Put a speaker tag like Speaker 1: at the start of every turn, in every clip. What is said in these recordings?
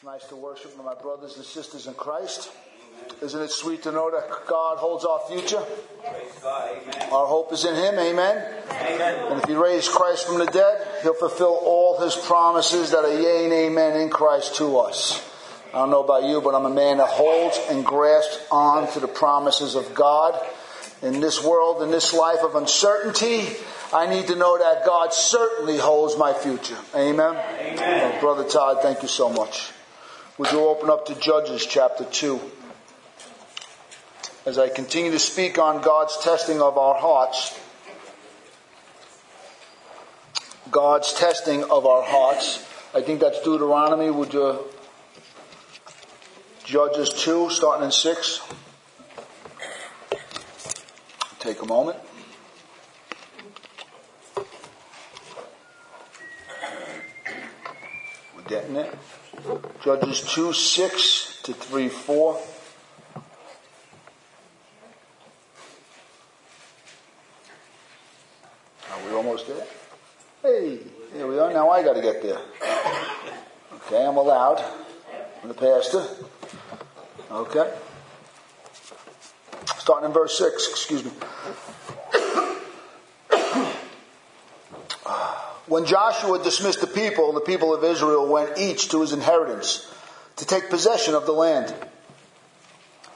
Speaker 1: It's nice to worship with my brothers and sisters in Christ. Isn't it sweet to know that God holds our future? Our hope is in Him. Amen.
Speaker 2: Amen.
Speaker 1: And if He raised Christ from the dead, He'll fulfill all His promises that are yea and amen in Christ to us. I don't know about you, but I'm a man that holds and grasps on to the promises of God. In this world, in this life of uncertainty, I need to know that God certainly holds my future. Amen.
Speaker 2: Amen.
Speaker 1: Well, Brother Todd, thank you so much. Would you open up to Judges chapter 2? As I continue to speak on God's testing of our hearts, God's testing of our hearts. I think that's Deuteronomy. Would you Judges 2, starting in 6? Take a moment. We're getting it. Judges 2, 6 to 3, 4. Are we almost there? Hey, here we are. Now I got to get there. Okay, I'm allowed. I'm the pastor. Okay. Starting in verse 6, excuse me. When Joshua dismissed the people, the people of Israel went each to his inheritance to take possession of the land.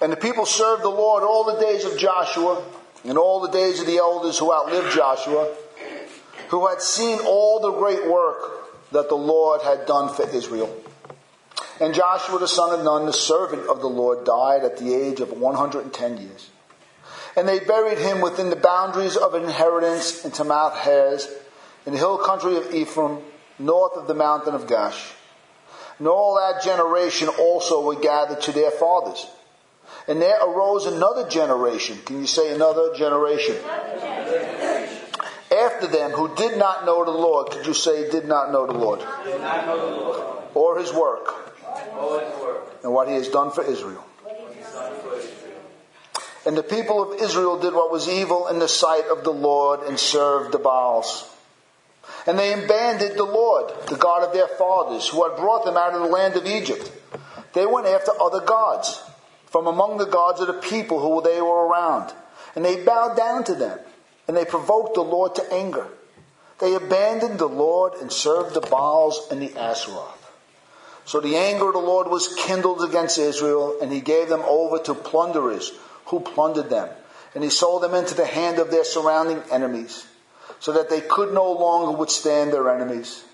Speaker 1: And the people served the Lord all the days of Joshua and all the days of the elders who outlived Joshua, who had seen all the great work that the Lord had done for Israel. And Joshua the son of Nun, the servant of the Lord, died at the age of 110 years. And they buried him within the boundaries of inheritance in Timnath-heres, in the hill country of Ephraim, north of the mountain of Gaash. And all that generation also were gathered to their fathers. And there arose another generation. Can you say another generation? After them who did not know the Lord. Could you say did not know the Lord?
Speaker 2: Did not know the Lord.
Speaker 1: Or his work
Speaker 2: All his work.
Speaker 1: and what he has done for Israel. And the people of Israel did what was evil in the sight of the Lord and served the Baals. And they abandoned the Lord, the God of their fathers, who had brought them out of the land of Egypt. They went after other gods from among the gods of the people who they were around. And they bowed down to them, and they provoked the Lord to anger. They abandoned the Lord and served the Baals and the Ashtaroth. So the anger of the Lord was kindled against Israel, and he gave them over to plunderers who plundered them. And he sold them into the hand of their surrounding enemies, so that they could no longer withstand their enemies.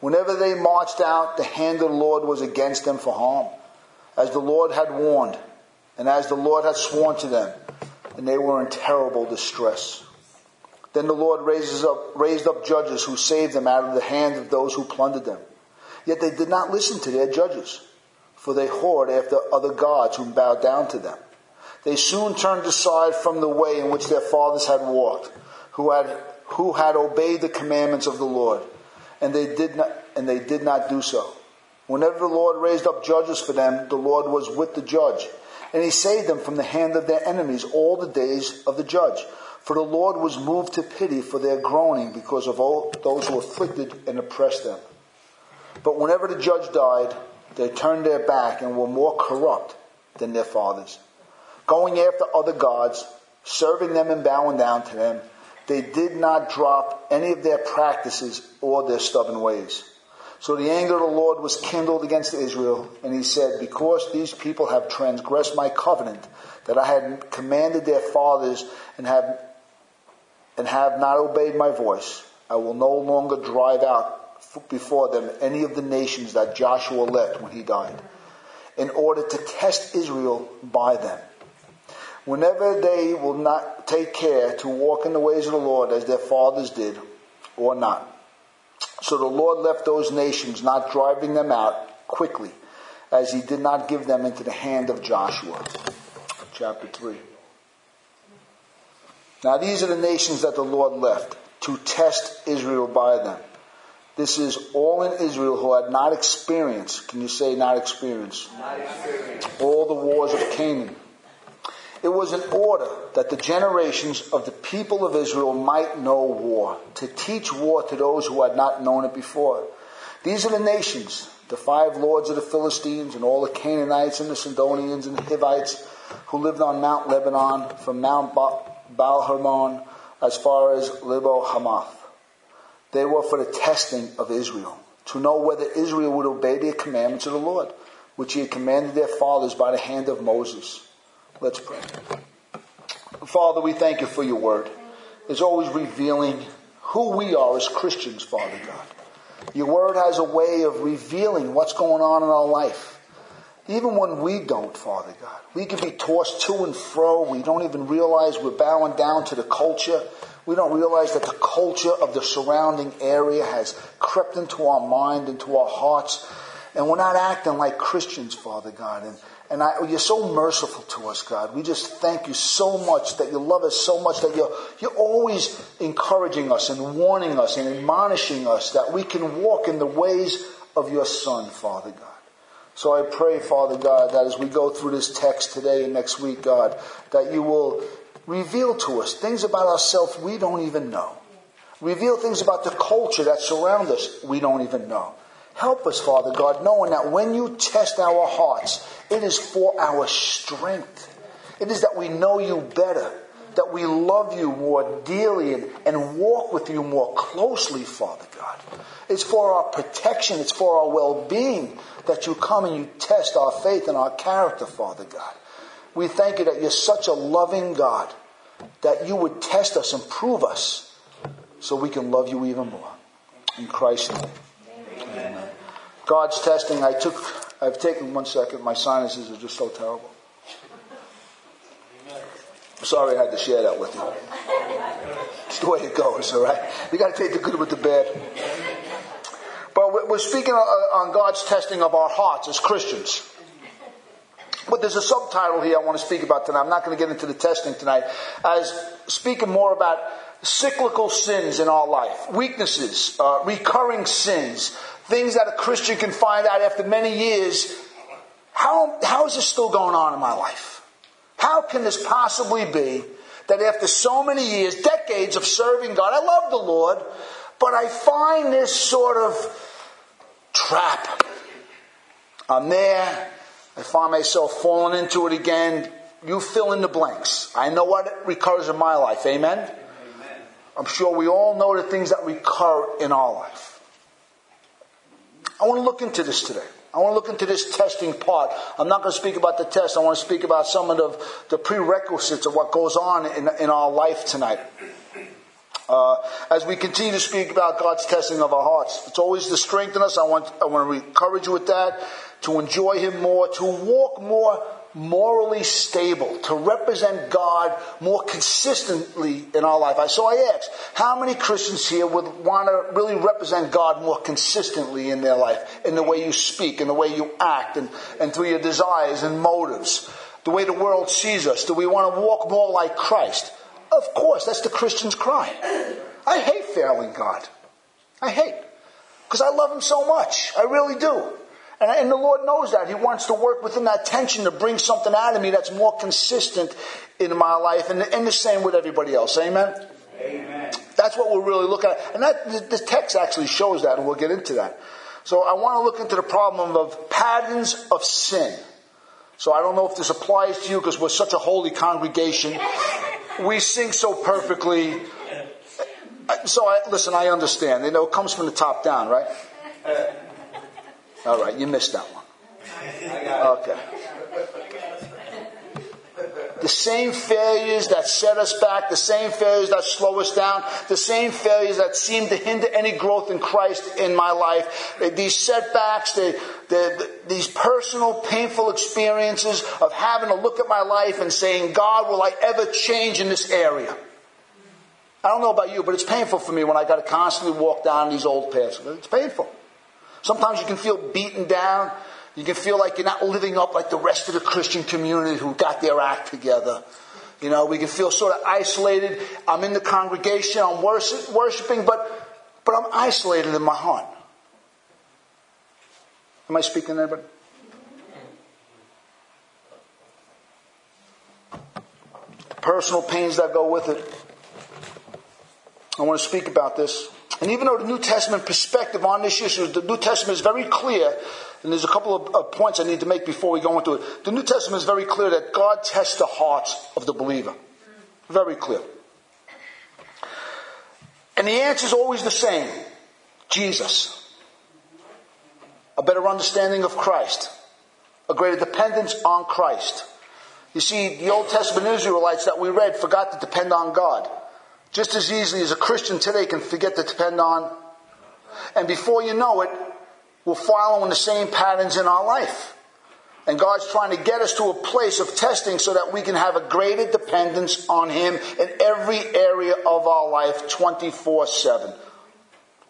Speaker 1: Whenever they marched out, the hand of the Lord was against them for harm, as the Lord had warned, and as the Lord had sworn to them, and they were in terrible distress. Then the Lord raises up, raised up judges who saved them out of the hand of those who plundered them. Yet they did not listen to their judges, for they whored after other gods who bowed down to them. They soon turned aside from the way in which their fathers had walked, who had, who had obeyed the commandments of the Lord, and they did not, and they did not do so. Whenever the Lord raised up judges for them, the Lord was with the judge, and he saved them from the hand of their enemies all the days of the judge. For the Lord was moved to pity for their groaning because of all those who afflicted and oppressed them. But whenever the judge died, they turned their back and were more corrupt than their fathers. Going after other gods, serving them and bowing down to them, they did not drop any of their practices or their stubborn ways. So the anger of the Lord was kindled against Israel, and he said, Because these people have transgressed my covenant that I had commanded their fathers and have, and have not obeyed my voice, I will no longer drive out before them any of the nations that Joshua left when he died, in order to test Israel by them. Whenever they will not take care to walk in the ways of the Lord as their fathers did, or not. So the Lord left those nations, not driving them out quickly, as he did not give them into the hand of Joshua. Chapter 3. Now these are the nations that the Lord left to test Israel by them. This is all in Israel who had not experienced, can you say not experienced?
Speaker 2: Not experienced.
Speaker 1: All the wars of Canaan. It was in order that the generations of the people of Israel might know war, to teach war to those who had not known it before. These are the nations the five lords of the Philistines, and all the Canaanites and the Sidonians and the Hivites who lived on Mount Lebanon, from Mount Baal Hermon as far as Lebo Hamath. They were for the testing of Israel, to know whether Israel would obey the commandments of the Lord, which he had commanded their fathers by the hand of Moses. Let's pray. Father, we thank you for your word. It's always revealing who we are as Christians, Father God. Your word has a way of revealing what's going on in our life. Even when we don't, Father God, we can be tossed to and fro. We don't even realize we're bowing down to the culture. We don't realize that the culture of the surrounding area has crept into our mind, into our hearts, and we're not acting like Christians, Father God. And, and I, you're so merciful to us, God. We just thank you so much that you love us so much that you're, you're always encouraging us and warning us and admonishing us that we can walk in the ways of your Son, Father God. So I pray, Father God, that as we go through this text today and next week, God, that you will reveal to us things about ourselves we don't even know. Reveal things about the culture that surrounds us we don't even know. Help us, Father God, knowing that when you test our hearts, it is for our strength. It is that we know you better, that we love you more dearly and, and walk with you more closely, Father God. It's for our protection, it's for our well being that you come and you test our faith and our character, Father God. We thank you that you're such a loving God that you would test us and prove us so we can love you even more. In Christ's name. Amen. God's testing, I took, I've taken one second, my sinuses are just so terrible. Sorry I had to share that with you. It's the way it goes, all right? You got to take the good with the bad. But we're speaking on God's testing of our hearts as Christians. But there's a subtitle here I want to speak about tonight. I'm not going to get into the testing tonight. As speaking more about cyclical sins in our life, weaknesses, uh, recurring sins, things that a Christian can find out after many years. How, how is this still going on in my life? How can this possibly be that after so many years, decades of serving God, I love the Lord, but I find this sort of trap. I'm there. I find myself falling into it again. You fill in the blanks. I know what recurs in my life. Amen? Amen? I'm sure we all know the things that recur in our life. I want to look into this today. I want to look into this testing part. I'm not going to speak about the test. I want to speak about some of the, the prerequisites of what goes on in, in our life tonight. Uh, as we continue to speak about God's testing of our hearts, it's always to strengthen us. I want, I want to encourage you with that, to enjoy Him more, to walk more morally stable, to represent God more consistently in our life. So I ask, how many Christians here would want to really represent God more consistently in their life, in the way you speak, in the way you act, and, and through your desires and motives, the way the world sees us? Do we want to walk more like Christ? Of course, that's the Christian's cry. I hate failing God. I hate. Because I love Him so much. I really do. And, and, the Lord knows that. He wants to work within that tension to bring something out of me that's more consistent in my life. And, and the same with everybody else. Amen? Amen. That's what we're really looking at. And that, the text actually shows that, and we'll get into that. So I want to look into the problem of patterns of sin. So I don't know if this applies to you because we're such a holy congregation we sing so perfectly. So I, listen, I understand. You know, it comes from the top down, right? Uh, All right, you missed that one. Okay. The same failures that set us back, the same failures that slow us down, the same failures that seem to hinder any growth in Christ in my life, eh, these setbacks, the, the, the, these personal painful experiences of having to look at my life and saying, God, will I ever change in this area? I don't know about you, but it's painful for me when I got to constantly walk down these old paths. It's painful. Sometimes you can feel beaten down. You can feel like you're not living up like the rest of the Christian community who got their act together. You know, we can feel sort of isolated. I'm in the congregation, I'm worship, worshiping, but, but I'm isolated in my heart. Am I speaking to anybody? The personal pains that go with it. I want to speak about this. And even though the New Testament perspective on this issue, the New Testament is very clear, and there's a couple of, points I need to make before we go into it. The New Testament is very clear that God tests the hearts of the believer. Very clear. And the answer is always the same Jesus. A better understanding of Christ. A greater dependence on Christ. You see, the Old Testament Israelites that we read forgot to depend on God. Just as easily as a Christian today can forget to depend on. And before you know it, we're following the same patterns in our life. And God's trying to get us to a place of testing so that we can have a greater dependence on Him in every area of our life 24 7.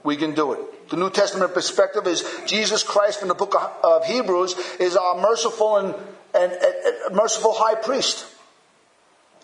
Speaker 1: We can do it. The New Testament perspective is Jesus Christ in the book of Hebrews is our merciful and, and, and merciful high priest.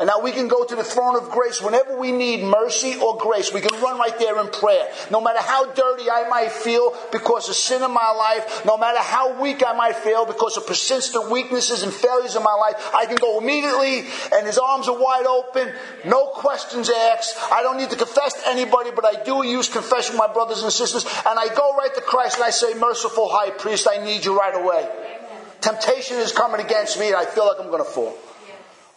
Speaker 1: And now we can go to the throne of grace whenever we need mercy or grace. We can run right there in prayer. No matter how dirty I might feel because of sin in my life, no matter how weak I might feel because of persistent weaknesses and failures in my life, I can go immediately and his arms are wide open, no questions asked. I don't need to confess to anybody, but I do use confession, with my brothers and sisters, and I go right to Christ and I say, Merciful high priest, I need you right away. Temptation is coming against me and I feel like I'm going to fall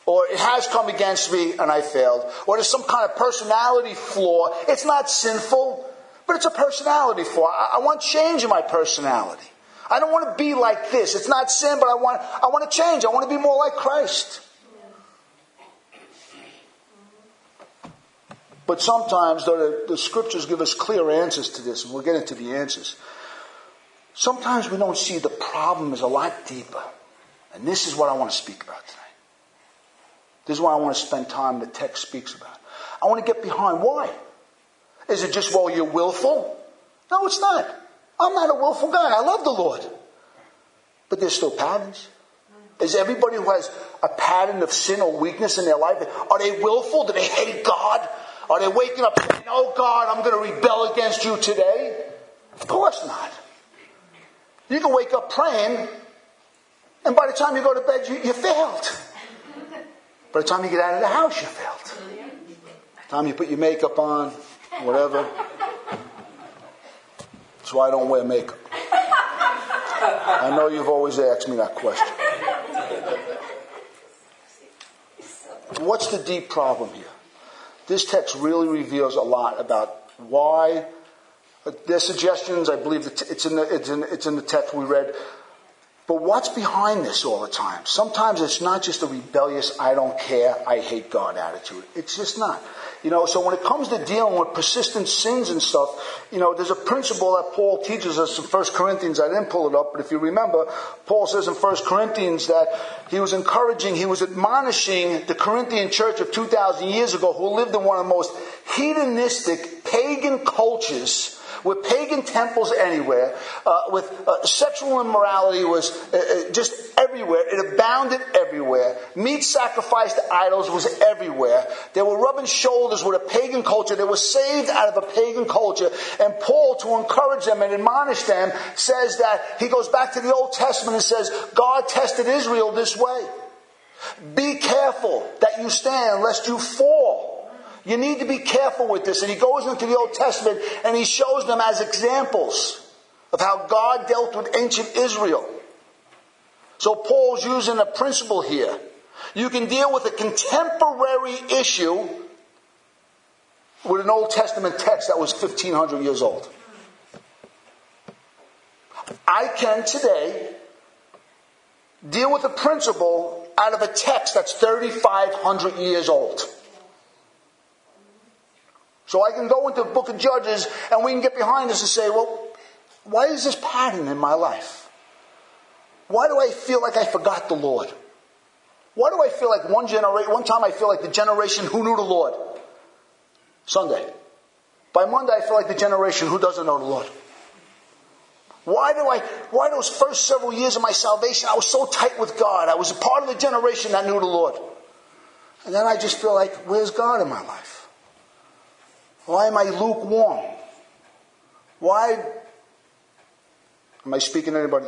Speaker 1: or it has come against me and I failed, or there's some kind of personality flaw. It's not sinful, but it's a personality flaw. I, I want change in my personality. I don't want to be like this. It's not sin, but I want, I want to change. I want to be more like Christ. But sometimes, though the, the scriptures give us clear answers to this, and we'll get into the answers, sometimes we don't see the problem is a lot deeper. And this is what I want to speak about tonight. This is why I want to spend time the text speaks about. I want to get behind why. Is it just, well, you're willful? No, it's not. I'm not a willful guy. I love the Lord. But there's still patterns. Is everybody who has a pattern of sin or weakness in their life, are they willful? Do they hate God? Are they waking up saying, Oh God, I'm going to rebel against you today? Of course not. You can wake up praying, and by the time you go to bed, you, you failed. By the time you get out of the house, you the time you put your makeup on, whatever. That's why I don't wear makeup. I know you've always asked me that question. What's the deep problem here? This text really reveals a lot about why. Uh, there's suggestions. I believe it's in the it's in, it's in the text we read. But what's behind this all the time? Sometimes it's not just a rebellious, I don't care, I hate God attitude. It's just not. You know, so when it comes to dealing with persistent sins and stuff, you know, there's a principle that Paul teaches us in 1 Corinthians. I didn't pull it up, but if you remember, Paul says in 1 Corinthians that he was encouraging, he was admonishing the Corinthian church of 2,000 years ago who lived in one of the most hedonistic pagan cultures with pagan temples anywhere, uh, with uh, sexual immorality was uh, uh, just everywhere. It abounded everywhere. Meat sacrificed to idols was everywhere. They were rubbing shoulders with a pagan culture. They were saved out of a pagan culture. And Paul, to encourage them and admonish them, says that he goes back to the Old Testament and says, God tested Israel this way. Be careful that you stand lest you fall. You need to be careful with this. And he goes into the Old Testament and he shows them as examples of how God dealt with ancient Israel. So Paul's using a principle here. You can deal with a contemporary issue with an Old Testament text that was 1500 years old. I can today deal with a principle out of a text that's 3,500 years old. So I can go into the book of Judges and we can get behind this and say, well, why is this pattern in my life? Why do I feel like I forgot the Lord? Why do I feel like one generation, one time I feel like the generation who knew the Lord? Sunday. By Monday I feel like the generation who doesn't know the Lord. Why do I, why those first several years of my salvation, I was so tight with God. I was a part of the generation that knew the Lord. And then I just feel like, where's God in my life? Why am I lukewarm? Why am I speaking to anybody?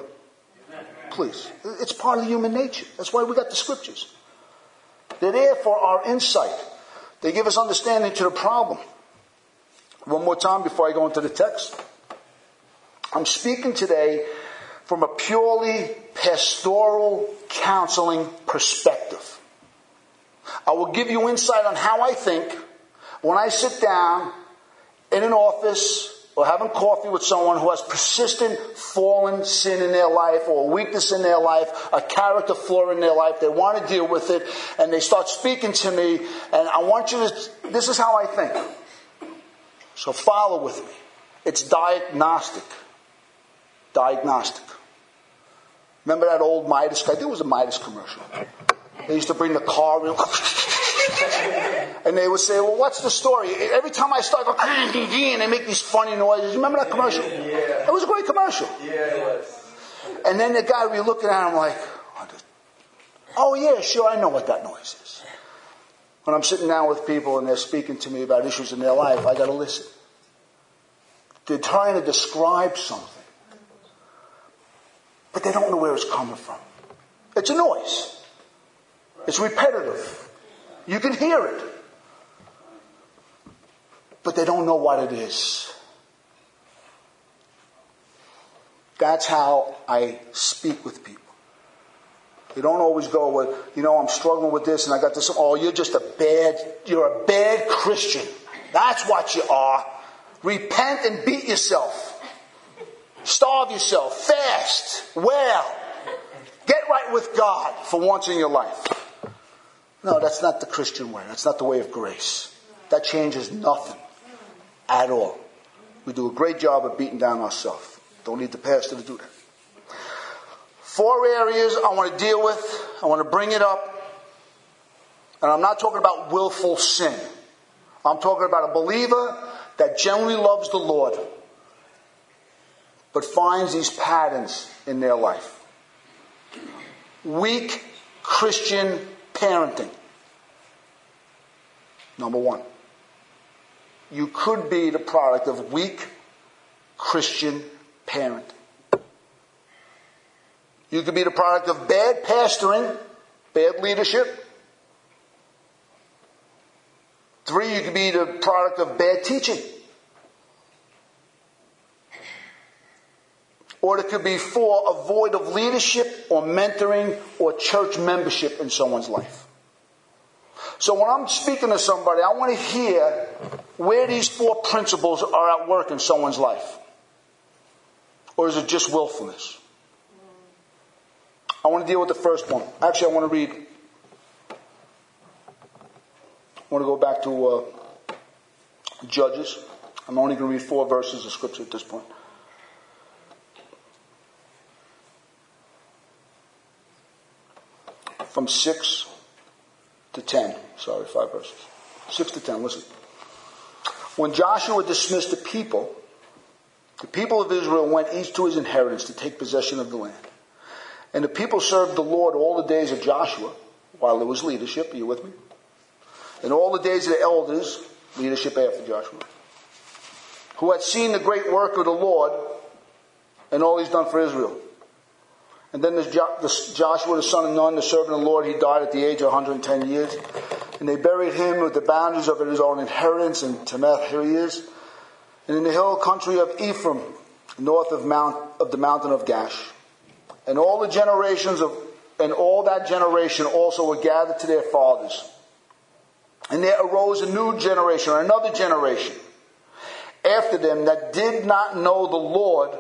Speaker 1: Please. It's part of human nature. That's why we got the scriptures. They're there for our insight. They give us understanding to the problem. One more time before I go into the text. I'm speaking today from a purely pastoral counseling perspective. I will give you insight on how I think when I sit down in an office or having coffee with someone who has persistent fallen sin in their life or weakness in their life, a character flaw in their life. They want to deal with it and they start speaking to me and I want you to, this is how I think. So follow with me. It's diagnostic. Diagnostic. Remember that old Midas guy? There was a Midas commercial. They used to bring the car in. and they would say, well, what's the story? Every time I start going, and they make these funny noises. Remember that commercial?
Speaker 2: Yeah.
Speaker 1: It was a great commercial.
Speaker 2: Yeah, it was.
Speaker 1: And then the guy would be looking at him like, oh yeah, sure, I know what that noise is. When I'm sitting down with people and they're speaking to me about issues in their life, I gotta listen. They're trying to describe something. But they don't know where it's coming from. It's a noise. It's repetitive. You can hear it. But they don't know what it is. That's how I speak with people. They don't always go with, you know, I'm struggling with this and I got this. Oh, you're just a bad, you're a bad Christian. That's what you are. Repent and beat yourself. Starve yourself. Fast. Well. Get right with God for once in your life. No, that's not the Christian way. That's not the way of grace. That changes nothing at all. We do a great job of beating down ourselves. Don't need the pastor to do that. Four areas I want to deal with. I want to bring it up. And I'm not talking about willful sin. I'm talking about a believer that generally loves the Lord, but finds these patterns in their life. Weak Christian parenting. Number one. You could be the product of weak Christian parenting. You could be the product of bad pastoring, bad leadership. Three, you could be the product of bad teaching. Or it could be four, a void of leadership or mentoring or church membership in someone's life. So when I'm speaking to somebody, I want to hear where these four principles are at work in someone's life. Or is it just willfulness? I want to deal with the first one. Actually, I want to read. I want to go back to uh, Judges. I'm only going to read four verses of scripture at this point. From 6 to 10. Sorry, five verses. 6 to 10. Listen. When Joshua dismissed the people, the people of Israel went each to his inheritance to take possession of the land. And the people served the Lord all the days of Joshua, while there was leadership. Are you with me? And all the days of the elders, leadership after Joshua, who had seen the great work of the Lord and all he's done for Israel. And then the, Joshua, the son of Nun, the servant of the Lord, he died at the age of 110 years. And they buried him with the boundaries of his own inheritance in he is. And in the hill country of Ephraim, north of, Mount, of the mountain of Gaash. And all the generations of, and all that generation also were gathered to their fathers. And there arose a new generation, or another generation, after them that did not know the Lord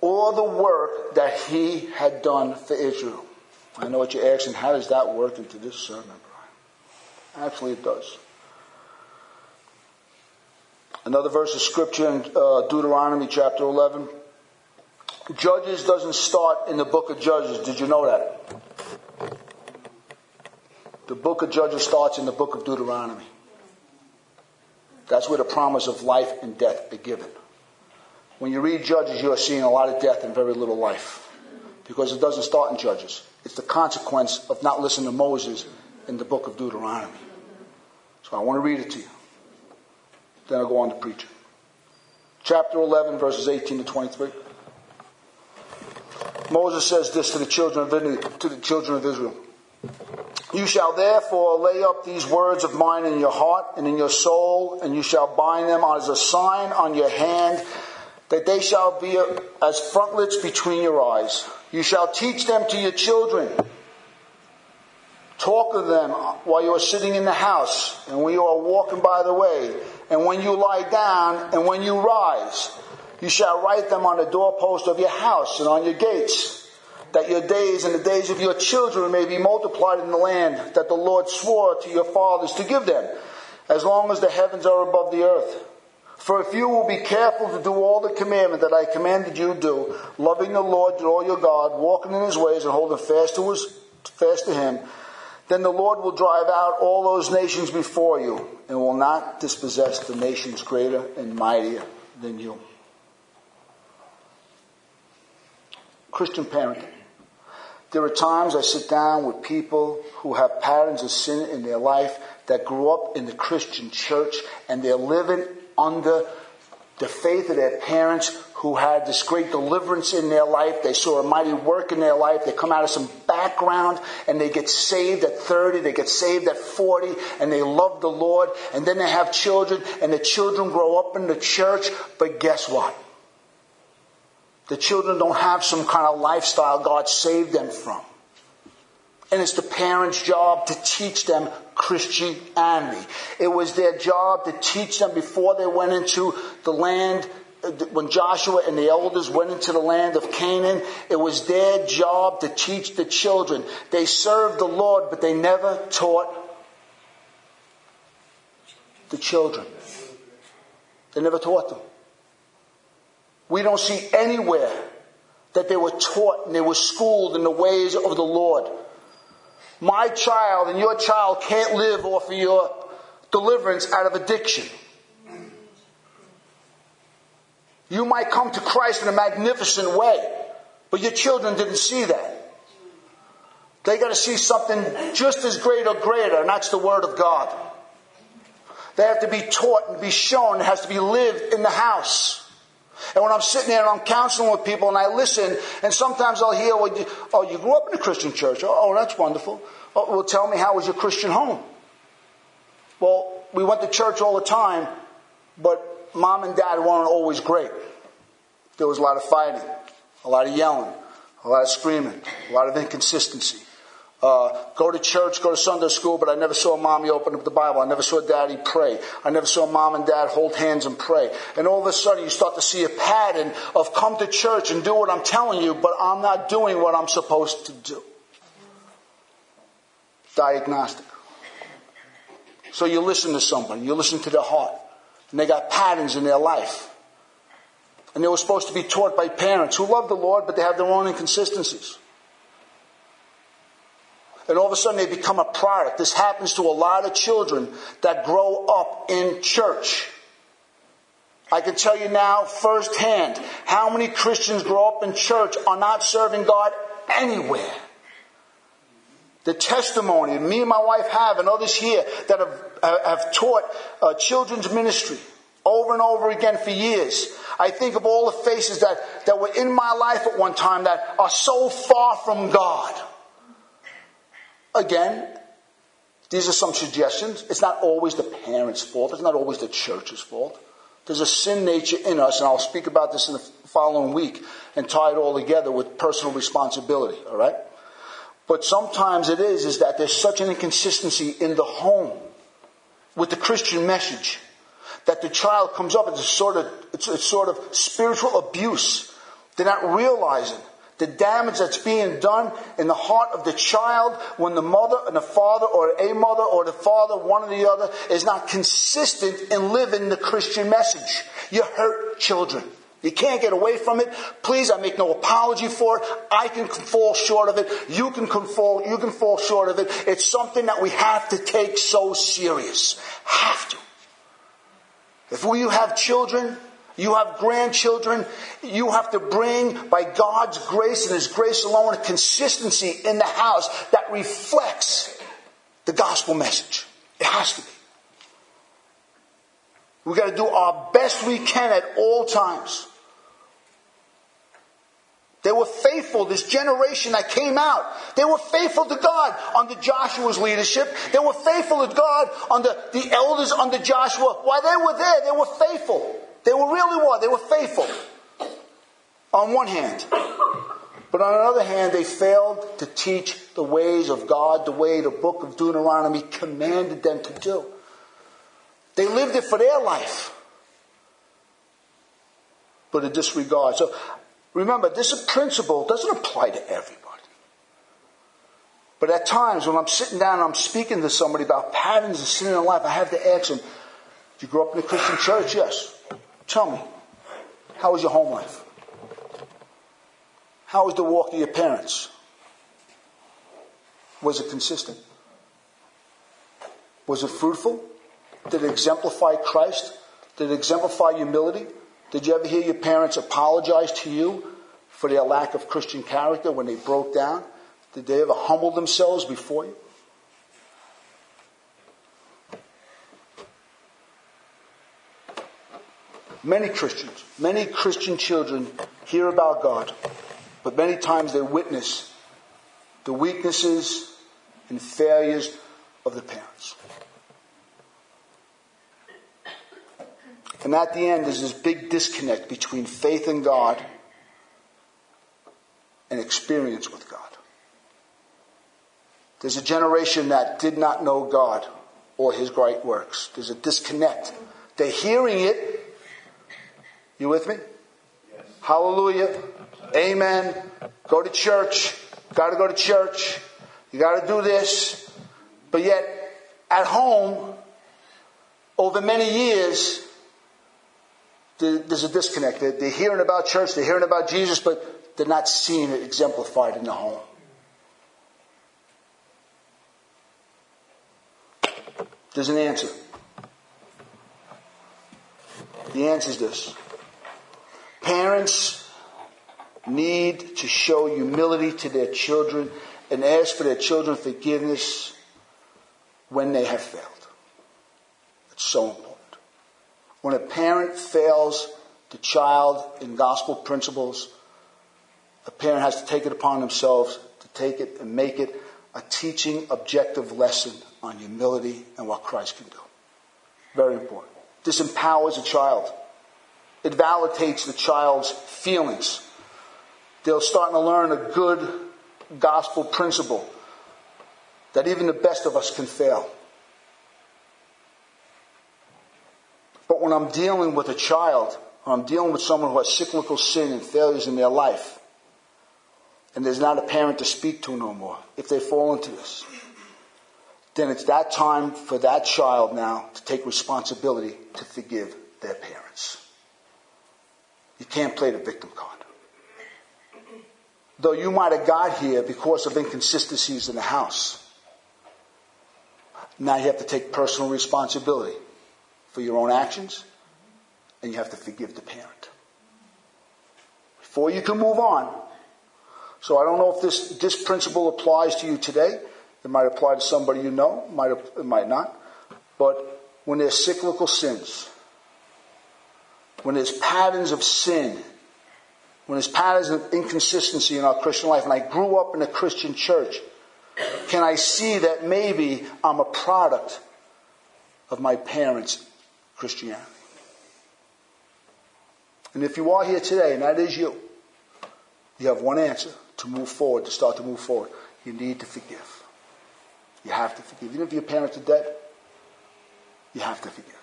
Speaker 1: or the work that he had done for Israel. I know what you're asking, how does that work into this sermon, Brian? Actually, it does. Another verse of scripture in uh, Deuteronomy chapter 11. Judges doesn't start in the book of Judges. Did you know that? The book of Judges starts in the book of Deuteronomy. That's where the promise of life and death are given. When you read Judges, you are seeing a lot of death and very little life. Because it doesn't start in Judges. It's the consequence of not listening to Moses in the book of Deuteronomy. So I want to read it to you. Then I'll go on to preach it. Chapter 11, verses 18 to 23. Moses says this to the children of, to the children of Israel. You shall therefore lay up these words of mine in your heart and in your soul, and you shall bind them as a sign on your hand, that they shall be as frontlets between your eyes. You shall teach them to your children. Talk of them while you are sitting in the house, and when you are walking by the way, and when you lie down, and when you rise. You shall write them on the doorpost of your house and on your gates that your days and the days of your children may be multiplied in the land that the Lord swore to your fathers to give them, as long as the heavens are above the earth. For if you will be careful to do all the commandment that I commanded you do, loving the Lord all your God, walking in his ways and holding fast to his, fast to him, then the Lord will drive out all those nations before you and will not dispossess the nations greater and mightier than you. Christian parenting. There are times I sit down with people who have patterns of sin in their life that grew up in the Christian church and they're living under the faith of their parents who had this great deliverance in their life. They saw a mighty work in their life. They come out of some background and they get saved at 30, they get saved at 40, and they love the Lord. And then they have children, and the children grow up in the church. But guess what? The children don't have some kind of lifestyle God saved them from. And it's the parents' job to teach them Christianity. It was their job to teach them before they went into the land, uh, when Joshua and the elders went into the land of Canaan, it was their job to teach the children. They served the Lord, but they never taught the children. They never taught them. We don't see anywhere that they were taught and they were schooled in the ways of the Lord. My child and your child can't live off of your deliverance out of addiction. You might come to Christ in a magnificent way, but your children didn't see that. They got to see something just as great or greater, and that's the Word of God. They have to be taught and be shown. It has to be lived in the house. And when I'm sitting there and I'm counseling with people and I listen, and sometimes I'll hear, well, you, oh, you grew up in a Christian church. Oh, oh, that's wonderful. Oh, well, tell me, how was your Christian home? Well, we went to church all the time, but mom and dad weren't always great. There was a lot of fighting, a lot of yelling, a lot of screaming, a lot of inconsistency uh, go to church, go to Sunday school, but I never saw mommy open up the Bible. I never saw daddy pray. I never saw mom and dad hold hands and pray. And all of a sudden you start to see a pattern of come to church and do what I'm telling you, but I'm not doing what I'm supposed to do. Diagnostic. So you listen to somebody, you listen to their heart, and they got patterns in their life. And they were supposed to be taught by parents who love the Lord, but they have their own inconsistencies and all of a sudden they become a product. This happens to a lot of children that grow up in church. I can tell you now firsthand how many Christians grow up in church are not serving God anywhere. The testimony me and my wife have and others here that have, have taught uh, children's ministry over and over again for years. I think of all the faces that, that were in my life at one time that are so far from God. Again, these are some suggestions. It's not always the parents' fault. It's not always the church's fault. There's a sin nature in us, and I'll speak about this in the following week and tie it all together with personal responsibility, all right? But sometimes it is, is that there's such an inconsistency in the home with the Christian message that the child comes up, it's a sort of, it's a sort of spiritual abuse. They're not realizing the damage that's being done in the heart of the child when the mother and the father or a mother or the father, one or the other, is not consistent in living the Christian message. You hurt children. You can't get away from it. Please, I make no apology for it. I can fall short of it. You can fall, you can fall short of it. It's something that we have to take so serious. Have to. If we have children, you have grandchildren. You have to bring, by God's grace and His grace alone, a consistency in the house that reflects the gospel message. It has to be. We've got to do our best we can at all times They were faithful, this generation that came out. They were faithful to God under Joshua's leadership. They were faithful to God under the elders under Joshua. While they were there, they were faithful. They were really were. They were faithful. On one hand. But on the other hand, they failed to teach the ways of God the way the book of Deuteronomy commanded them to do. They lived it for their life. But a disregard. So remember, this principle doesn't apply to everybody. But at times when I'm sitting down and I'm speaking to somebody about patterns of sin in life, I have to ask them, Did you grow up in a Christian church? Yes. Tell me, how was your home life? How was the walk of your parents? Was it consistent? Was it fruitful? Did it exemplify Christ? Did it exemplify humility? Did you ever hear your parents apologize to you for their lack of Christian character when they broke down? Did they ever humble themselves before you? Many Christians, many Christian children hear about God, but many times they witness the weaknesses and failures of the parents. And at the end, there's this big disconnect between faith in God and experience with God. There's a generation that did not know God or His great works. There's a disconnect. They're hearing it. You with me?
Speaker 2: Yes.
Speaker 1: Hallelujah. Amen. Go to church. Got to go to church. You got to do this. But yet, at home, over many years, there's a disconnect. They're hearing about church, they're hearing about Jesus, but they're not seeing it exemplified in the home. There's an answer. The answer is this. Parents need to show humility to their children and ask for their children forgiveness when they have failed. It's so important. When a parent fails the child in gospel principles, a parent has to take it upon themselves to take it and make it a teaching objective lesson on humility and what Christ can do. Very important. This empowers a child. It validates the child's feelings. They're starting to learn a good gospel principle that even the best of us can fail. But when I'm dealing with a child, or I'm dealing with someone who has cyclical sin and failures in their life, and there's not a parent to speak to no more, if they fall into this, then it's that time for that child now to take responsibility to forgive their parents. You can't play the victim card. Though you might have got here because of inconsistencies in the house, now you have to take personal responsibility for your own actions, and you have to forgive the parent. Before you can move on. So I don't know if this, this principle applies to you today. It might apply to somebody you know, might, it might not. But when there's cyclical sins, when there's patterns of sin, when there's patterns of inconsistency in our Christian life, and I grew up in a Christian church, can I see that maybe I'm a product of my parents' Christianity? And if you are here today, and that is you, you have one answer to move forward, to start to move forward. You need to forgive. You have to forgive. Even if your parents are dead, you have to forgive.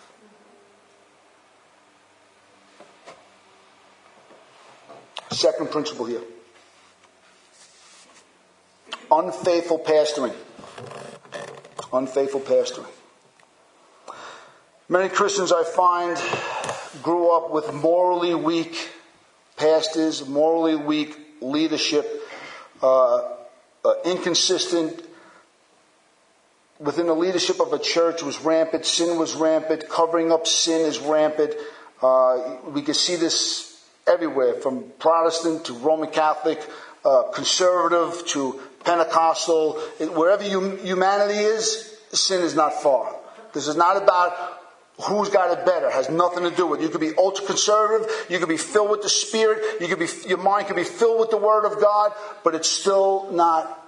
Speaker 1: Second principle here. Unfaithful pastoring. Unfaithful pastoring. Many Christians I find grew up with morally weak pastors, morally weak leadership, uh, uh, inconsistent within the leadership of a church was rampant. Sin was rampant. Covering up sin is rampant. Uh, we can see this everywhere, from Protestant to Roman Catholic, uh, conservative to Pentecostal. Wherever humanity is, sin is not far. This is not about Who's got it better It has nothing to do with it. You could be ultra conservative. You could be filled with the Spirit. You could be, your mind could be filled with the Word of God, but it's still not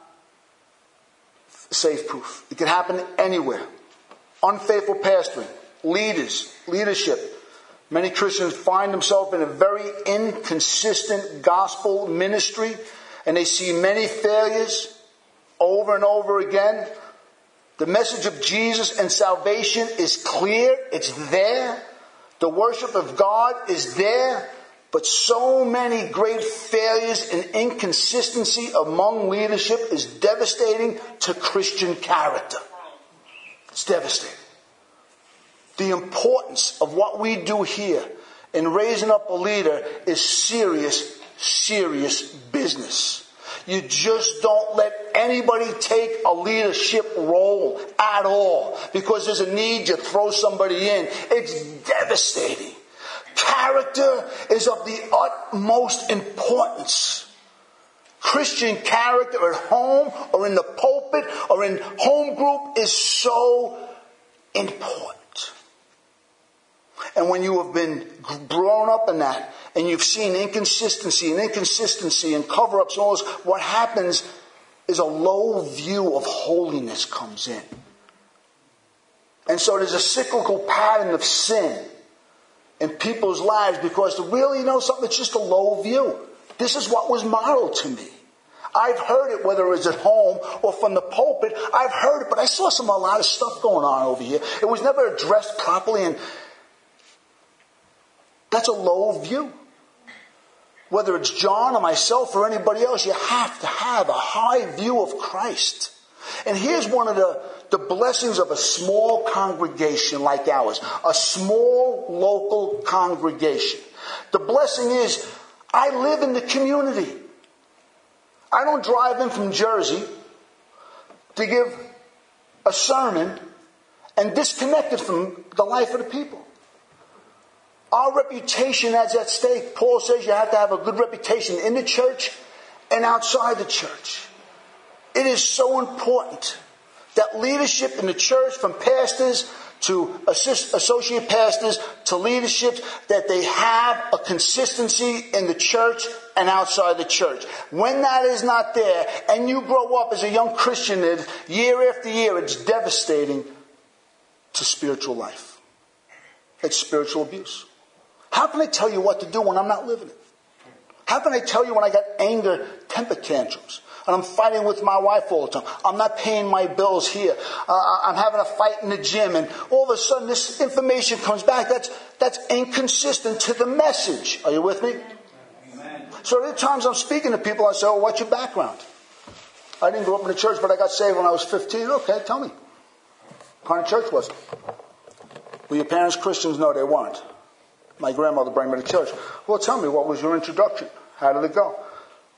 Speaker 1: safe proof. It can happen anywhere. Unfaithful pastoring, leaders, leadership. Many Christians find themselves in a very inconsistent gospel ministry and they see many failures over and over again. The message of Jesus and salvation is clear. It's there. The worship of God is there. But so many great failures and inconsistency among leadership is devastating to Christian character. It's devastating. The importance of what we do here in raising up a leader is serious, serious business. You just don't let anybody take a leadership role at all because there's a need you throw somebody in. It's devastating. Character is of the utmost importance. Christian character at home or in the pulpit or in home group is so important. And when you have been grown up in that and you've seen inconsistency and inconsistency and cover ups and all this, what happens is a low view of holiness comes in. And so there's a cyclical pattern of sin in people's lives because to really, you know something, it's just a low view. This is what was modeled to me. I've heard it, whether it was at home or from the pulpit. I've heard it, but I saw some a lot of stuff going on over here. It was never addressed properly, and that's a low view. Whether it's John or myself or anybody else, you have to have a high view of Christ. And here's one of the, the blessings of a small congregation like ours, a small local congregation. The blessing is I live in the community. I don't drive in from Jersey to give a sermon and disconnect it from the life of the people. Our reputation is at stake. Paul says you have to have a good reputation in the church and outside the church. It is so important that leadership in the church, from pastors to assist, associate pastors to leadership, that they have a consistency in the church and outside the church. When that is not there, and you grow up as a young Christian, year after year, it's devastating to spiritual life. It's spiritual abuse. How can I tell you what to do when I'm not living it? How can I tell you when I got anger, temper tantrums? And I'm fighting with my wife all the time. I'm not paying my bills here. Uh, I'm having a fight in the gym. And all of a sudden this information comes back. That's, that's inconsistent to the message. Are you with me? So there are times I'm speaking to people, I say, oh, what's your background? I didn't grow up in the church, but I got saved when I was 15. Okay, tell me. What kind of church was it? Were your parents Christians? No, they weren't. My grandmother brought me to church. Well, tell me, what was your introduction? How did it go?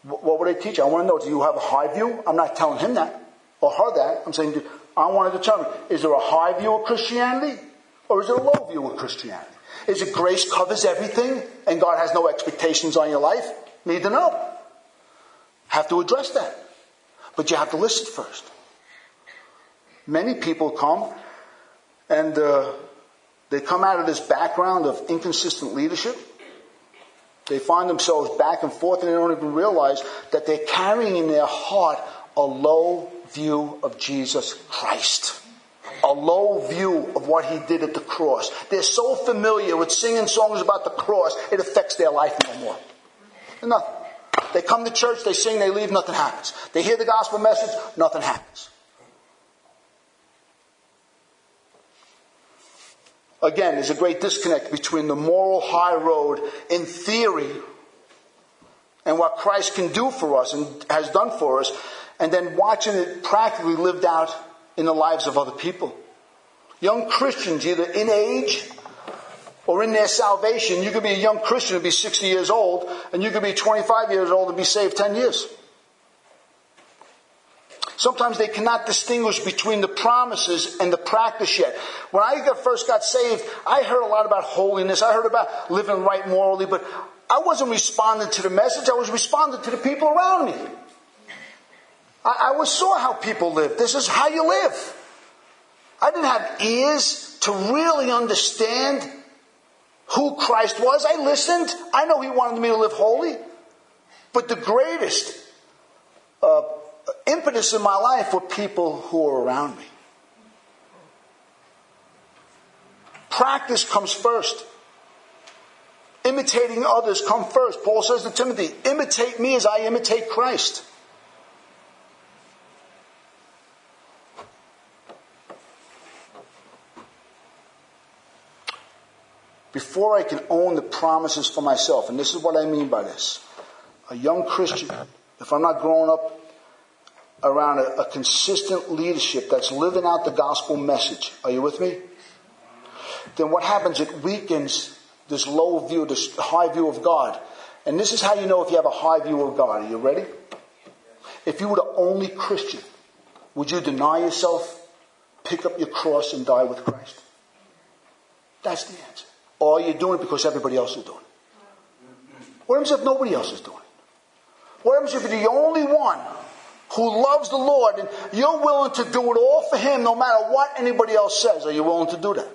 Speaker 1: What would they teach? I want to know, do you have a high view? I'm not telling him that or her that. I'm saying, I want to determine, is there a high view of Christianity or is it a low view of Christianity? Is it grace covers everything and God has no expectations on your life? Need to know. Have to address that. But you have to listen first. Many people come and uh, they come out of this background of inconsistent leadership. They find themselves back and forth and they don't even realize that they're carrying in their heart a low view of Jesus Christ. A low view of what he did at the cross. They're so familiar with singing songs about the cross, it affects their life no more. Nothing. They come to church, they sing, they leave, nothing happens. They hear the gospel message, nothing happens. Again, there's a great disconnect between the moral high road in theory and what Christ can do for us and has done for us, and then watching it practically lived out in the lives of other people. Young Christians, either in age or in their salvation, you could be a young Christian and be 60 years old, and you could be 25 years old and be saved 10 years. Sometimes they cannot distinguish between the promises and the practice yet. When I first got saved, I heard a lot about holiness. I heard about living right morally, but I wasn't responding to the message. I was responding to the people around me. I, I was saw how people live. This is how you live. I didn't have ears to really understand who Christ was. I listened. I know He wanted me to live holy. But the greatest uh, impetus in my life were people who were around me. Practice comes first. Imitating others come first. Paul says to Timothy, imitate me as I imitate Christ. Before I can own the promises for myself, and this is what I mean by this. A young Christian, if I'm not growing up around a, a consistent leadership that's living out the gospel message, are you with me? Then what happens? It weakens this low view, this high view of God. And this is how you know if you have a high view of God. Are you ready? If you were the only Christian, would you deny yourself, pick up your cross, and die with Christ? That's the answer. Or are you doing it because everybody else is doing it? What happens if nobody else is doing it? What happens if you're the only one who loves the Lord and you're willing to do it all for Him no matter what anybody else says? Are you willing to do that?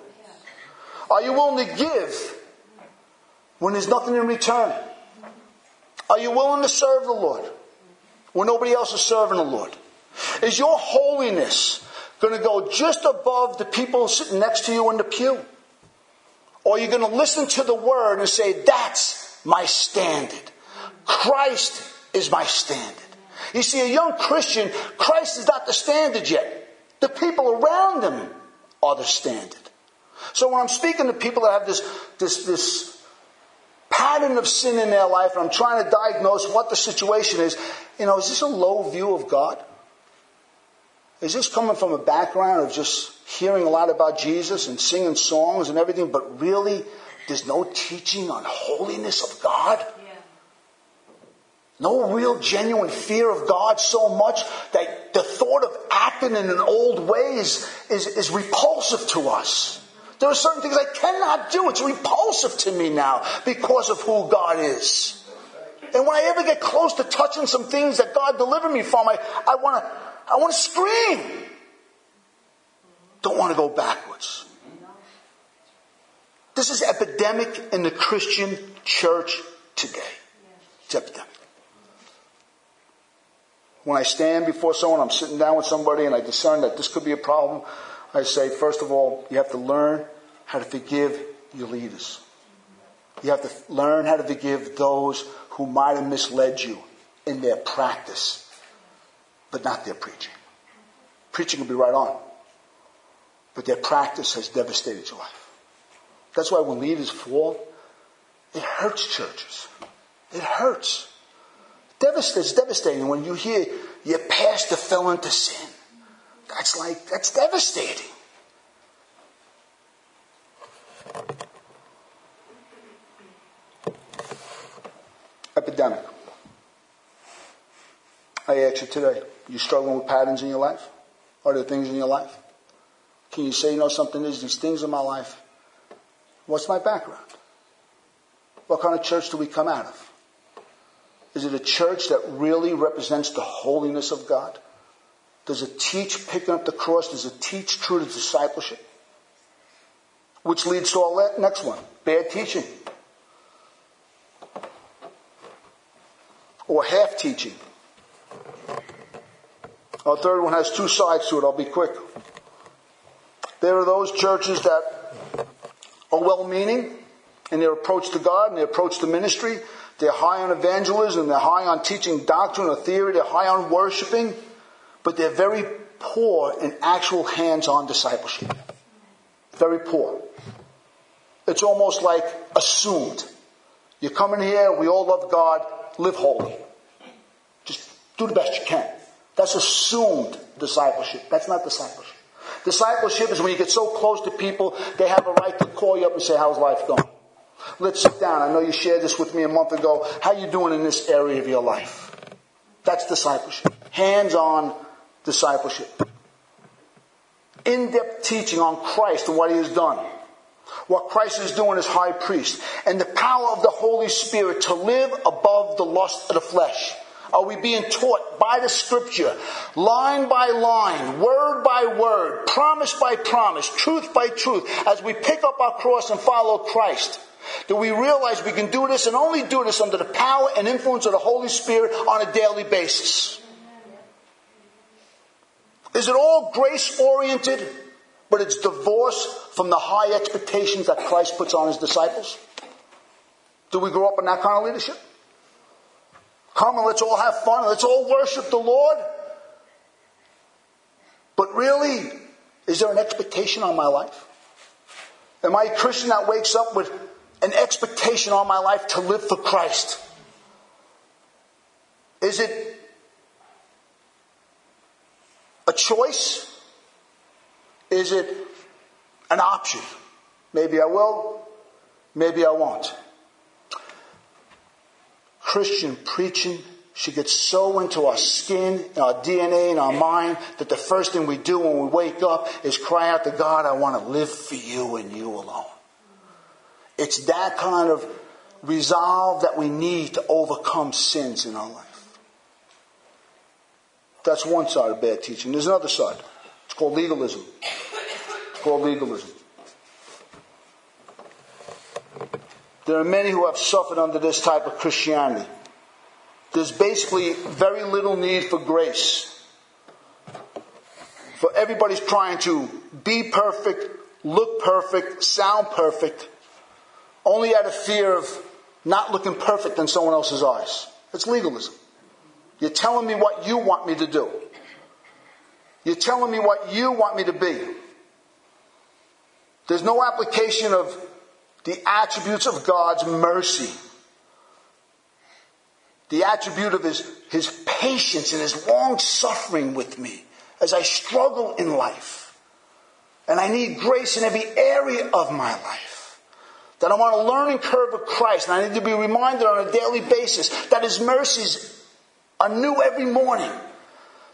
Speaker 1: Are you willing to give when there's nothing in return? Are you willing to serve the Lord when nobody else is serving the Lord? Is your holiness going to go just above the people sitting next to you in the pew? Or are you going to listen to the word and say, that's my standard? Christ is my standard. You see, a young Christian, Christ is not the standard yet. The people around him are the standard. So when I'm speaking to people that have this, this, this pattern of sin in their life and I'm trying to diagnose what the situation is, you know, is this a low view of God? Is this coming from a background of just hearing a lot about Jesus and singing songs and everything, but really there's no teaching on holiness of God? No real genuine fear of God so much that the thought of acting in an old way is, is, is repulsive to us. There are certain things I cannot do. It's repulsive to me now because of who God is. And when I ever get close to touching some things that God delivered me from, I, I want to I want to scream. Don't want to go backwards. This is epidemic in the Christian church today. It's epidemic. When I stand before someone, I'm sitting down with somebody and I discern that this could be a problem, I say, first of all, you have to learn how to forgive your leaders. You have to learn how to forgive those who might have misled you in their practice, but not their preaching. Preaching will be right on, but their practice has devastated your life. That's why when leaders fall, it hurts churches. It hurts. It's devastating when you hear your pastor fell into sin. That's like, that's devastating. Epidemic. I ask you today, you struggling with patterns in your life? Are there things in your life? Can you say, you know, something is these things in my life? What's my background? What kind of church do we come out of? Is it a church that really represents the holiness of God? Does it teach picking up the cross? Does it teach true discipleship? Which leads to our next one bad teaching. Or half teaching. Our third one has two sides to it. I'll be quick. There are those churches that are well meaning in their approach to God and their approach to ministry. They're high on evangelism, they're high on teaching doctrine or theory, they're high on worshiping, but they're very poor in actual hands on discipleship. Very poor. It's almost like assumed. You come in here, we all love God, live holy. Just do the best you can. That's assumed discipleship. That's not discipleship. Discipleship is when you get so close to people, they have a right to call you up and say, how's life going? Let's sit down. I know you shared this with me a month ago. How you doing in this area of your life? That's discipleship. Hands-on discipleship. In-depth teaching on Christ and what he has done. What Christ is doing as high priest. And the power of the Holy Spirit to live above the lust of the flesh. Are we being taught by the scripture, line by line, word by word, promise by promise, truth by truth, as we pick up our cross and follow Christ? Do we realize we can do this and only do this under the power and influence of the Holy Spirit on a daily basis? Is it all grace oriented, but it's divorced from the high expectations that Christ puts on his disciples? Do we grow up in that kind of leadership? Come and let's all have fun let's all worship the Lord. But really, is there an expectation on my life? Am I a Christian that wakes up with an expectation on my life to live for Christ? Is it a choice? Is it an option? Maybe I will, maybe I won't. Christian preaching should get so into our skin, our DNA, and our mind that the first thing we do when we wake up is cry out to God, I want to live for you and you alone. It's that kind of resolve that we need to overcome sins in our life. That's one side of bad teaching. There's another side. It's called legalism. It's called legalism. There are many who have suffered under this type of Christianity. There's basically very little need for grace. For everybody's trying to be perfect, look perfect, sound perfect, only out of fear of not looking perfect in someone else's eyes. It's legalism. You're telling me what you want me to do. You're telling me what you want me to be. There's no application of the attributes of God's mercy. The attribute of his, his patience and his long suffering with me as I struggle in life. And I need grace in every area of my life. That I'm on a learning curve of Christ and I need to be reminded on a daily basis that his mercies are new every morning.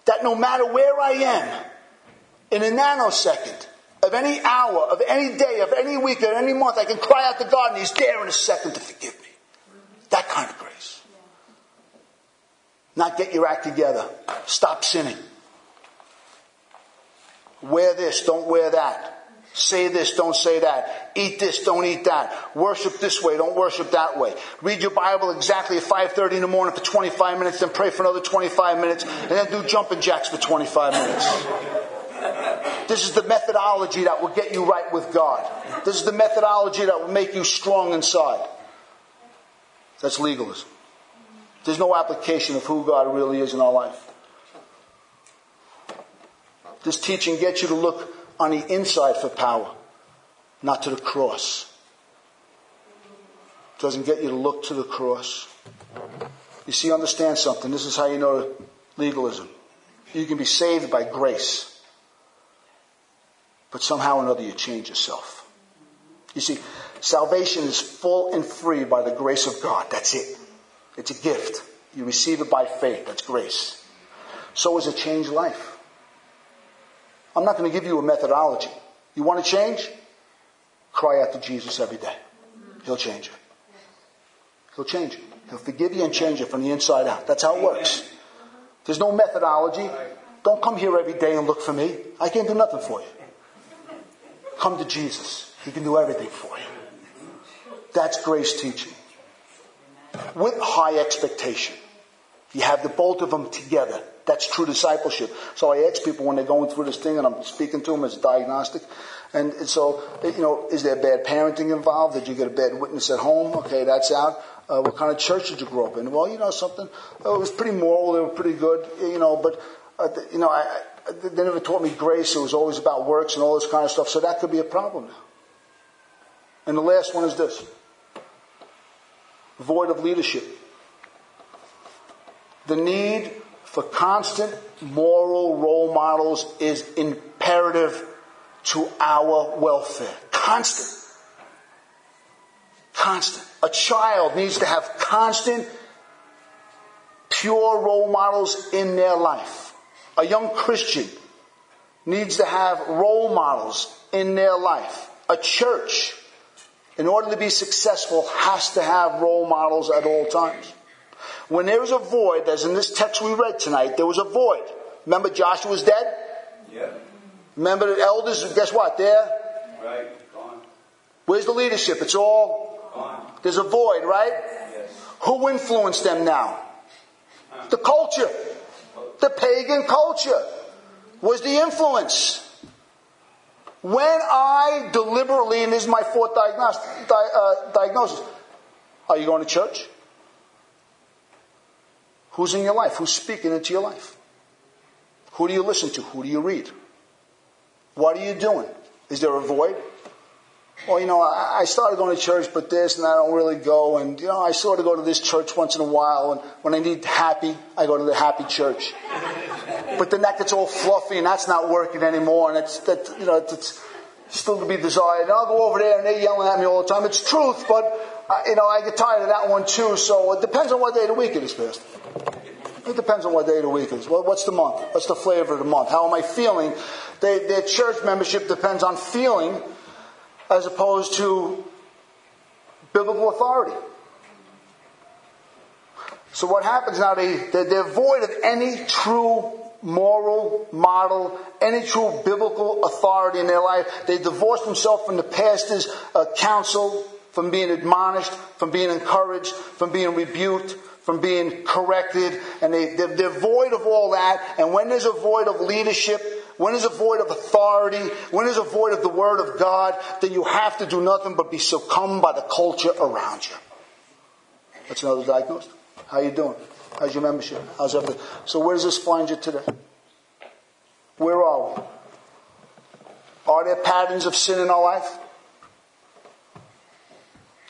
Speaker 1: That no matter where I am, in a nanosecond, of any hour, of any day, of any week, of any month, I can cry out to God and He's there in a second to forgive me. That kind of grace. Not get your act together. Stop sinning. Wear this, don't wear that. Say this, don't say that. Eat this, don't eat that. Worship this way, don't worship that way. Read your Bible exactly at 5.30 in the morning for 25 minutes, then pray for another 25 minutes, and then do jumping jacks for 25 minutes. This is the methodology that will get you right with God. This is the methodology that will make you strong inside. That's legalism. There's no application of who God really is in our life. This teaching gets you to look on the inside for power, not to the cross. Doesn't get you to look to the cross. You see, understand something. This is how you know legalism. You can be saved by grace but somehow or another you change yourself. You see, salvation is full and free by the grace of God. That's it. It's a gift. You receive it by faith. That's grace. So is a changed life. I'm not going to give you a methodology. You want to change? Cry out to Jesus every day. He'll change you. He'll change you. He'll forgive you and change you from the inside out. That's how it works. There's no methodology. Don't come here every day and look for me. I can't do nothing for you. Come to Jesus. He can do everything for you. That's grace teaching. With high expectation. You have the both of them together. That's true discipleship. So I ask people when they're going through this thing and I'm speaking to them as a diagnostic. And so, you know, is there bad parenting involved? Did you get a bad witness at home? Okay, that's out. Uh, what kind of church did you grow up in? Well, you know something. Oh, it was pretty moral. They were pretty good. You know, but uh, you know, I, they never taught me grace. It was always about works and all this kind of stuff. So that could be a problem. And the last one is this void of leadership. The need for constant moral role models is imperative to our welfare. Constant. Constant. A child needs to have constant, pure role models in their life. A young Christian needs to have role models in their life. A church, in order to be successful, has to have role models at all times. When there is a void, as in this text we read tonight, there was a void. Remember Joshua was dead?
Speaker 2: Yep.
Speaker 1: Remember the elders, guess what? There.
Speaker 2: Right. Gone.
Speaker 1: Where's the leadership? It's all,
Speaker 2: Gone.
Speaker 1: there's a void, right?
Speaker 2: Yes.
Speaker 1: Who influenced them now? The culture. The pagan culture was the influence. When I deliberately, and this is my fourth diagnos- di- uh, diagnosis, are you going to church? Who's in your life? Who's speaking into your life? Who do you listen to? Who do you read? What are you doing? Is there a void? Well, you know, I started going to church, but this and I don't really go. And, you know, I sort of go to this church once in a while. And when I need happy, I go to the happy church. But then that gets all fluffy and that's not working anymore. And it's, that, you know, it's still to be desired. And I'll go over there and they're yelling at me all the time. It's truth, but, uh, you know, I get tired of that one too. So it depends on what day of the week it is, Pastor. It depends on what day of the week it is. Well, what's the month? What's the flavor of the month? How am I feeling? They, their church membership depends on feeling as opposed to biblical authority. So what happens now, they, they're, they're void of any true moral model, any true biblical authority in their life. They divorce themselves from the pastor's uh, counsel, from being admonished, from being encouraged, from being rebuked, from being corrected, and they, they're, they're void of all that. And when there's a void of leadership, when there's a void of authority, when there's a void of the Word of God, then you have to do nothing but be succumbed by the culture around you. That's another diagnosis. How you doing? How's your membership? How's everything? So where does this find you today? Where are we? Are there patterns of sin in our life?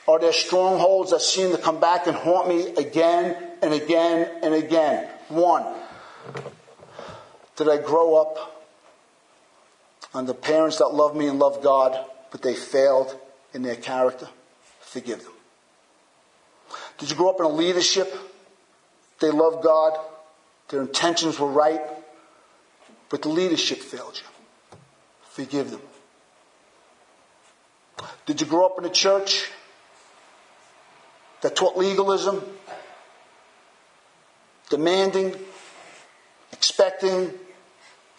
Speaker 1: Are there strongholds that seem to come back and haunt me again and again and again? One, did I grow up under parents that love me and love God, but they failed in their character? Forgive them. Did you grow up in a leadership? They loved God, their intentions were right, but the leadership failed you. Forgive them. Did you grow up in a church that taught legalism, demanding, expecting,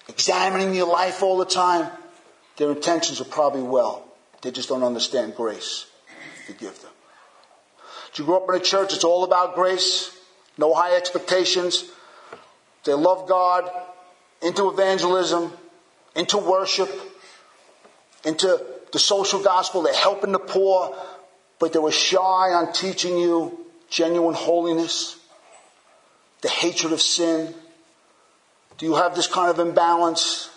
Speaker 1: examining your life all the time? Their intentions are probably well. They just don't understand grace. Forgive them. Did you grow up in a church that's all about grace? No high expectations. They love God, into evangelism, into worship, into the social gospel. They're helping the poor, but they were shy on teaching you genuine holiness, the hatred of sin. Do you have this kind of imbalance?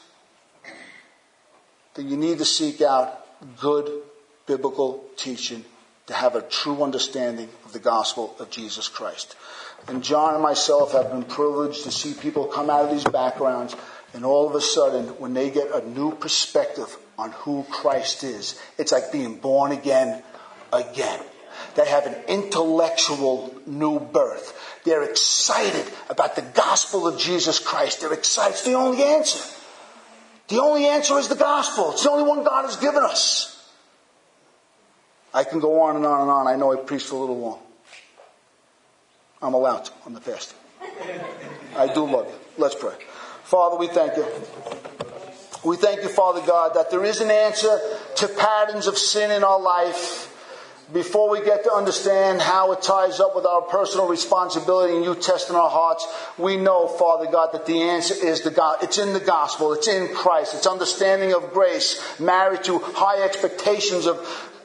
Speaker 1: Then you need to seek out good biblical teaching to have a true understanding of the gospel of Jesus Christ. And John and myself have been privileged to see people come out of these backgrounds, and all of a sudden, when they get a new perspective on who Christ is, it's like being born again again. They have an intellectual new birth. They're excited about the gospel of Jesus Christ. They're excited. It's the only answer. The only answer is the gospel. It's the only one God has given us. I can go on and on and on. I know I preached a little long. I'm allowed to. I'm the pastor. I do love you. Let's pray. Father, we thank you. We thank you, Father God, that there is an answer to patterns of sin in our life. Before we get to understand how it ties up with our personal responsibility and you testing our hearts, we know, Father God, that the answer is the God. It's in the gospel. It's in Christ. It's understanding of grace married to high expectations of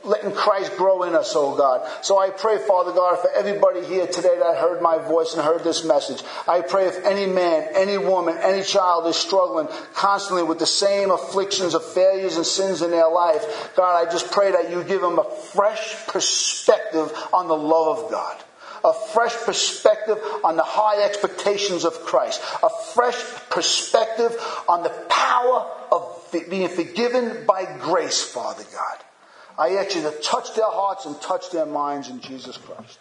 Speaker 1: letting Christ grow in us, oh God. So I pray, Father God, for everybody here today that heard my voice and heard this message. I pray if any man, any woman, any child is struggling constantly with the same afflictions of failures and sins in their life, God, I just pray that you give them a fresh perspective on the love of God a fresh perspective on the high expectations of Christ, a fresh perspective on the power of being forgiven by grace, Father God. I ask you to touch their hearts and touch their minds in Jesus Christ.